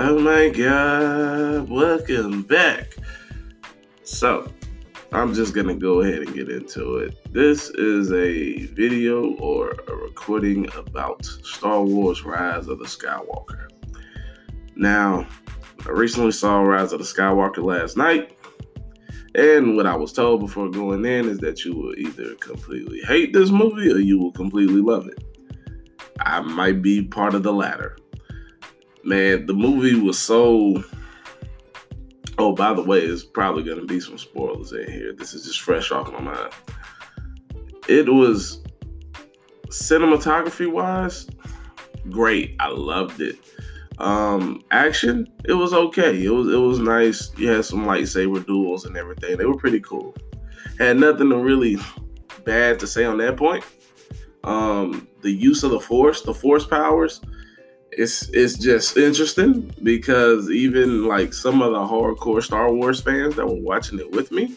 Oh my god, welcome back. So, I'm just gonna go ahead and get into it. This is a video or a recording about Star Wars Rise of the Skywalker. Now, I recently saw Rise of the Skywalker last night, and what I was told before going in is that you will either completely hate this movie or you will completely love it. I might be part of the latter. Man, the movie was so. Oh, by the way, it's probably going to be some spoilers in here. This is just fresh off my mind. It was cinematography wise, great. I loved it. Um, action, it was okay. It was it was nice. You had some lightsaber duels and everything. They were pretty cool. Had nothing to really bad to say on that point. Um, the use of the force, the force powers, it's it's just interesting because even like some of the hardcore Star Wars fans that were watching it with me,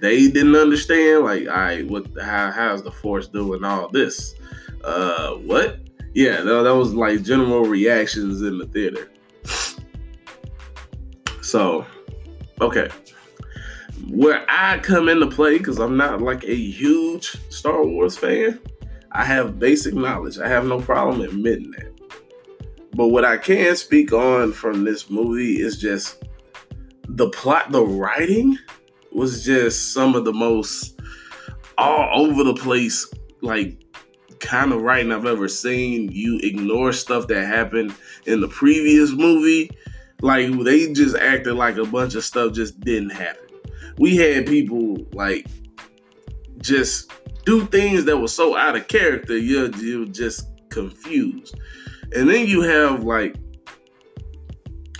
they didn't understand like, I right, what how how's the force doing all this? Uh, what? Yeah, that was like general reactions in the theater. So, okay. Where I come into play, because I'm not like a huge Star Wars fan, I have basic knowledge. I have no problem admitting that. But what I can speak on from this movie is just the plot, the writing was just some of the most all over the place, like kind of writing I've ever seen. You ignore stuff that happened in the previous movie. Like they just acted like a bunch of stuff just didn't happen. We had people like just do things that were so out of character, you're, you're just confused. And then you have like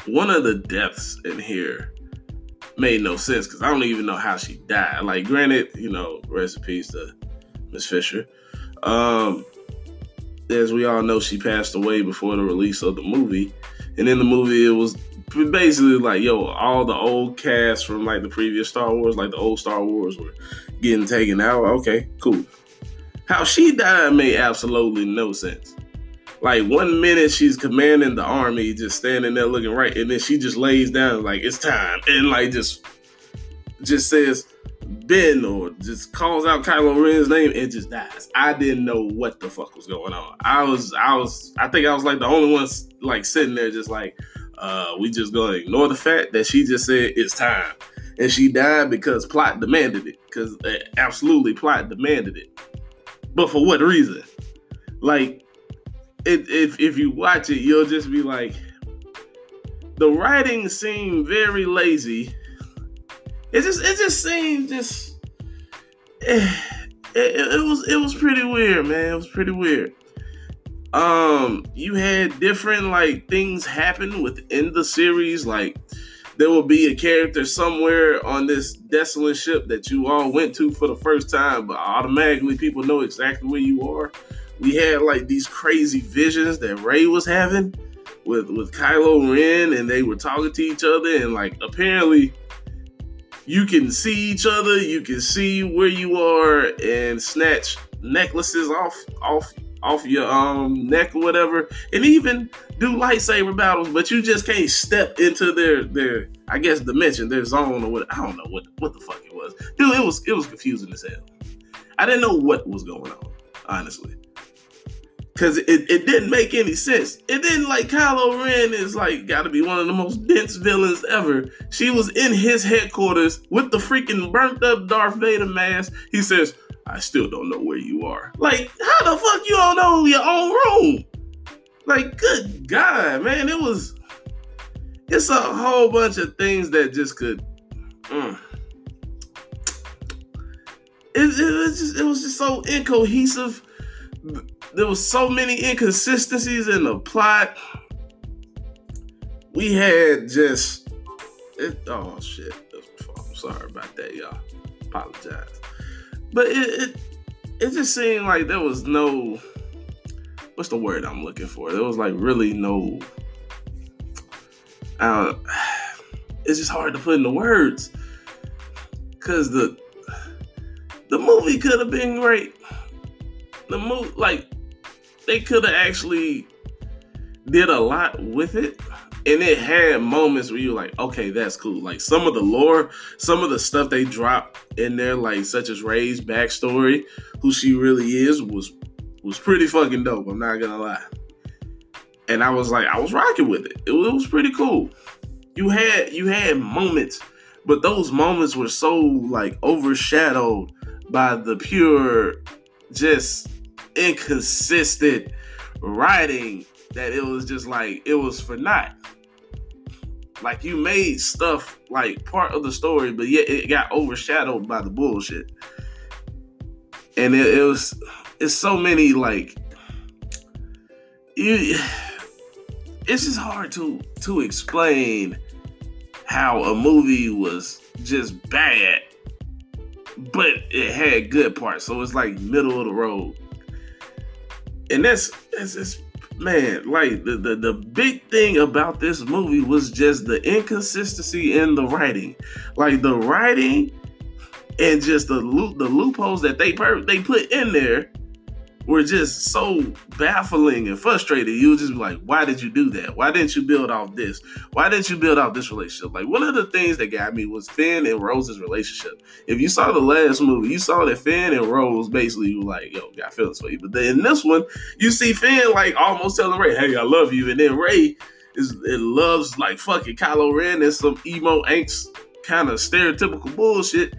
one of the deaths in here made no sense because I don't even know how she died. Like, granted, you know, peace to Miss Fisher. Um, as we all know, she passed away before the release of the movie. And in the movie, it was basically like, yo, all the old cast from like the previous Star Wars, like the old Star Wars, were getting taken out. Okay, cool. How she died made absolutely no sense. Like one minute she's commanding the army, just standing there looking right, and then she just lays down like it's time, and like just just says Ben or just calls out Kylo Ren's name and just dies. I didn't know what the fuck was going on. I was I was I think I was like the only one like sitting there just like uh we just gonna ignore the fact that she just said it's time. And she died because plot demanded it. Because uh, absolutely plot demanded it. But for what reason? Like it, if if you watch it, you'll just be like, the writing seemed very lazy. It just it just seemed just eh, it, it, it was it was pretty weird, man. It was pretty weird. Um, you had different like things happen within the series, like there will be a character somewhere on this desolate ship that you all went to for the first time, but automatically people know exactly where you are we had like these crazy visions that Rey was having with with Kylo Ren, and they were talking to each other, and like apparently you can see each other, you can see where you are, and snatch necklaces off off off your um neck or whatever, and even do lightsaber battles, but you just can't step into their their I guess dimension, their zone or what I don't know what what the fuck it was. Dude, it was it was confusing as hell. I didn't know what was going on, honestly because it, it didn't make any sense. It didn't like Kylo Ren is like got to be one of the most dense villains ever. She was in his headquarters with the freaking burnt up Darth Vader mask. He says, "I still don't know where you are." Like, how the fuck you don't know your own room? Like, good God, man, it was. It's a whole bunch of things that just could. Mm. It, it, was just it was just so incohesive there was so many inconsistencies in the plot. We had just it, oh shit. I'm sorry about that, y'all. Apologize. But it, it it just seemed like there was no what's the word I'm looking for? There was like really no uh, it's just hard to put into words. Cause the the movie could have been great. The movie like they could have actually did a lot with it, and it had moments where you're like, okay, that's cool. Like some of the lore, some of the stuff they drop in there, like such as Rey's backstory, who she really is, was was pretty fucking dope. I'm not gonna lie. And I was like, I was rocking with it. It, it was pretty cool. You had you had moments, but those moments were so like overshadowed by the pure, just inconsistent writing that it was just like it was for naught. Like you made stuff like part of the story, but yet it got overshadowed by the bullshit. And it, it was it's so many like you it's just hard to to explain how a movie was just bad but it had good parts so it's like middle of the road and that's that's, that's man, like the, the the big thing about this movie was just the inconsistency in the writing. Like the writing and just the loop the loopholes that they per- they put in there were just so baffling and frustrated. You would just be like, why did you do that? Why didn't you build off this? Why didn't you build off this relationship? Like one of the things that got me was Finn and Rose's relationship. If you saw the last movie, you saw that Finn and Rose basically were like, yo, got feelings for you. But then in this one, you see Finn like almost telling Rey, hey, I love you. And then Rey is it loves like fucking Kylo Ren and some emo angst kind of stereotypical bullshit.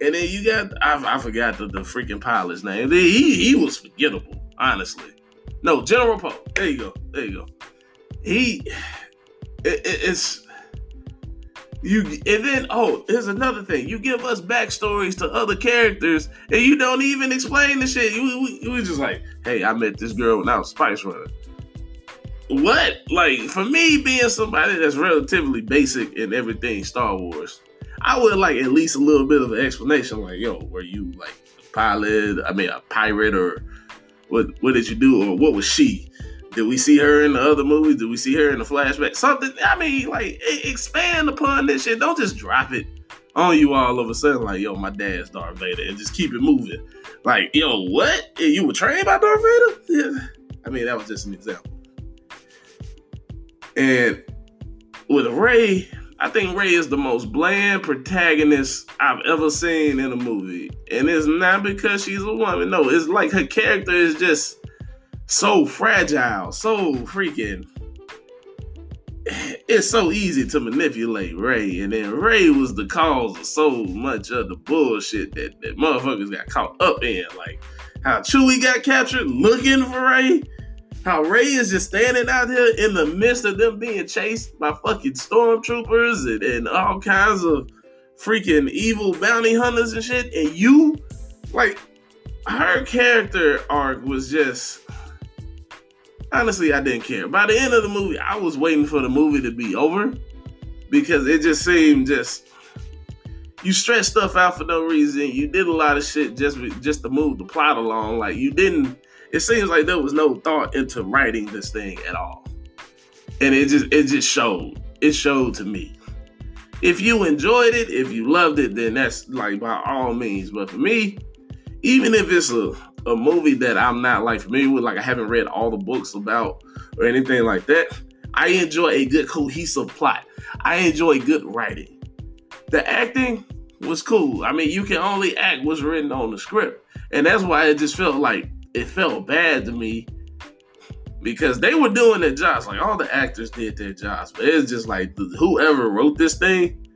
And then you got I, I forgot the, the freaking pilot's name. He he was forgettable, honestly. No, General Poe. There you go. There you go. He it, it, it's you and then oh, here's another thing. You give us backstories to other characters and you don't even explain the shit. You we, we, we just like, hey, I met this girl when I was Spice Runner. What? Like for me, being somebody that's relatively basic in everything Star Wars, I would like at least a little bit of an explanation, like, yo, were you like a pilot? I mean, a pirate, or what? What did you do, or what was she? Did we see her in the other movies? Did we see her in the flashback? Something. I mean, like, expand upon this shit. Don't just drop it on you all of a sudden, like, yo, my dad's Darth Vader, and just keep it moving. Like, yo, what? You were trained by Darth Vader? Yeah. I mean, that was just an example. And with Rey, I think Rey is the most bland protagonist I've ever seen in a movie. And it's not because she's a woman. No, it's like her character is just so fragile, so freaking. It's so easy to manipulate Rey. And then Rey was the cause of so much of the bullshit that, that motherfuckers got caught up in. Like how Chewie got captured looking for Rey how Rey is just standing out here in the midst of them being chased by fucking stormtroopers and, and all kinds of freaking evil bounty hunters and shit, and you, like, her character arc was just. Honestly, I didn't care. By the end of the movie, I was waiting for the movie to be over because it just seemed just you stretched stuff out for no reason. You did a lot of shit just just to move the plot along. Like you didn't it seems like there was no thought into writing this thing at all. And it just it just showed. It showed to me. If you enjoyed it, if you loved it, then that's like by all means. But for me, even if it's a, a movie that I'm not like familiar with, like I haven't read all the books about or anything like that, I enjoy a good cohesive plot. I enjoy good writing. The acting was cool. I mean, you can only act what's written on the script. And that's why it just felt like it felt bad to me because they were doing their jobs. Like all the actors did their jobs, but it's just like whoever wrote this thing,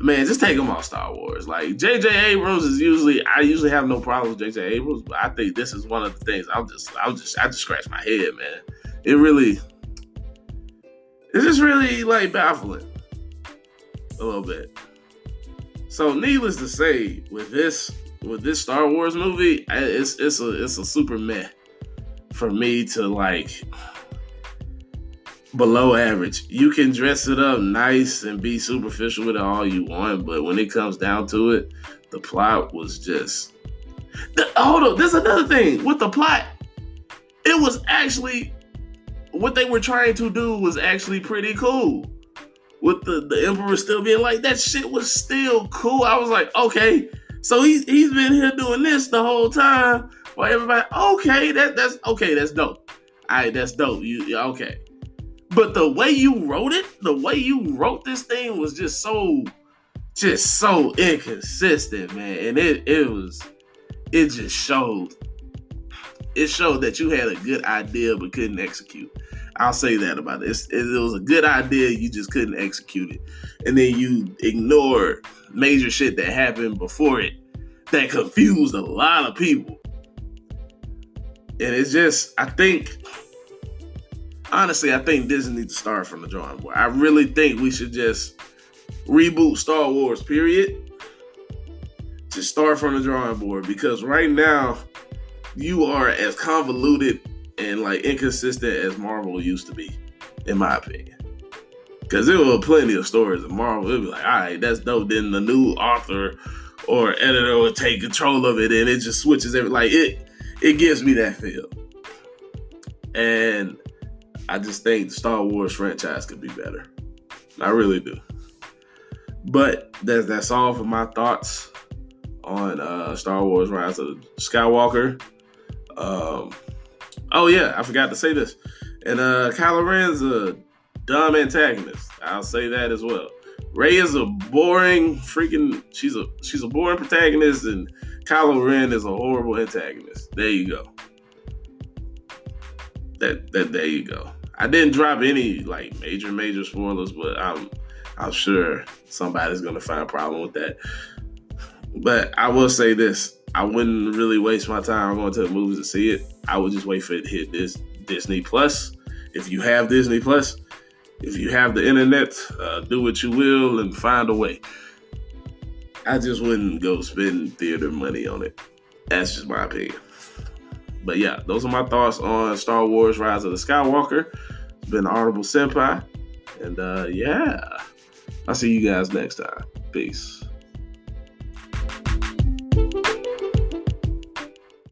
man, just take them off Star Wars. Like J.J. Abrams is usually, I usually have no problems with J.J. Abrams, but I think this is one of the things. I'm just, I'm just, I just scratch my head, man. It really, it's just really like baffling a little bit. So, needless to say, with this with this Star Wars movie, it's it's a it's a super meh for me to like below average. You can dress it up nice and be superficial with it all you want, but when it comes down to it, the plot was just. The, hold on, there's another thing with the plot. It was actually what they were trying to do was actually pretty cool. With the, the Emperor still being like, that shit was still cool. I was like, okay, so he's he's been here doing this the whole time. Well, everybody, okay, that that's okay, that's dope. All right, that's dope. You okay? But the way you wrote it, the way you wrote this thing was just so, just so inconsistent, man. And it it was, it just showed. It showed that you had a good idea but couldn't execute. I'll say that about it. It was a good idea, you just couldn't execute it, and then you ignored major shit that happened before it that confused a lot of people. And it's just, I think honestly, I think Disney needs to start from the drawing board. I really think we should just reboot Star Wars, period. Just start from the drawing board because right now you are as convoluted and like inconsistent as Marvel used to be, in my opinion. Because there were plenty of stories in Marvel. It'd be like, all right, that's dope. Then the new author or editor would take control of it and it just switches every like it it gives me that feel. And I just think the Star Wars franchise could be better. I really do. But that's that's all for my thoughts on uh, Star Wars: Rise of Skywalker. Um, oh yeah, I forgot to say this. And uh, Kylo Ren's a dumb antagonist. I'll say that as well. Rey is a boring freaking. She's a she's a boring protagonist, and Kylo Ren is a horrible antagonist. There you go that that there you go. I didn't drop any like major major spoilers, but I'm I'm sure somebody's gonna find a problem with that. But I will say this: I wouldn't really waste my time going to the movies to see it. I would just wait for it to hit this Disney Plus. If you have Disney Plus, if you have the internet, uh, do what you will and find a way. I just wouldn't go spend theater money on it. That's just my opinion. But yeah, those are my thoughts on Star Wars Rise of the Skywalker. It's been Honorable Senpai. And uh, yeah, I'll see you guys next time. Peace.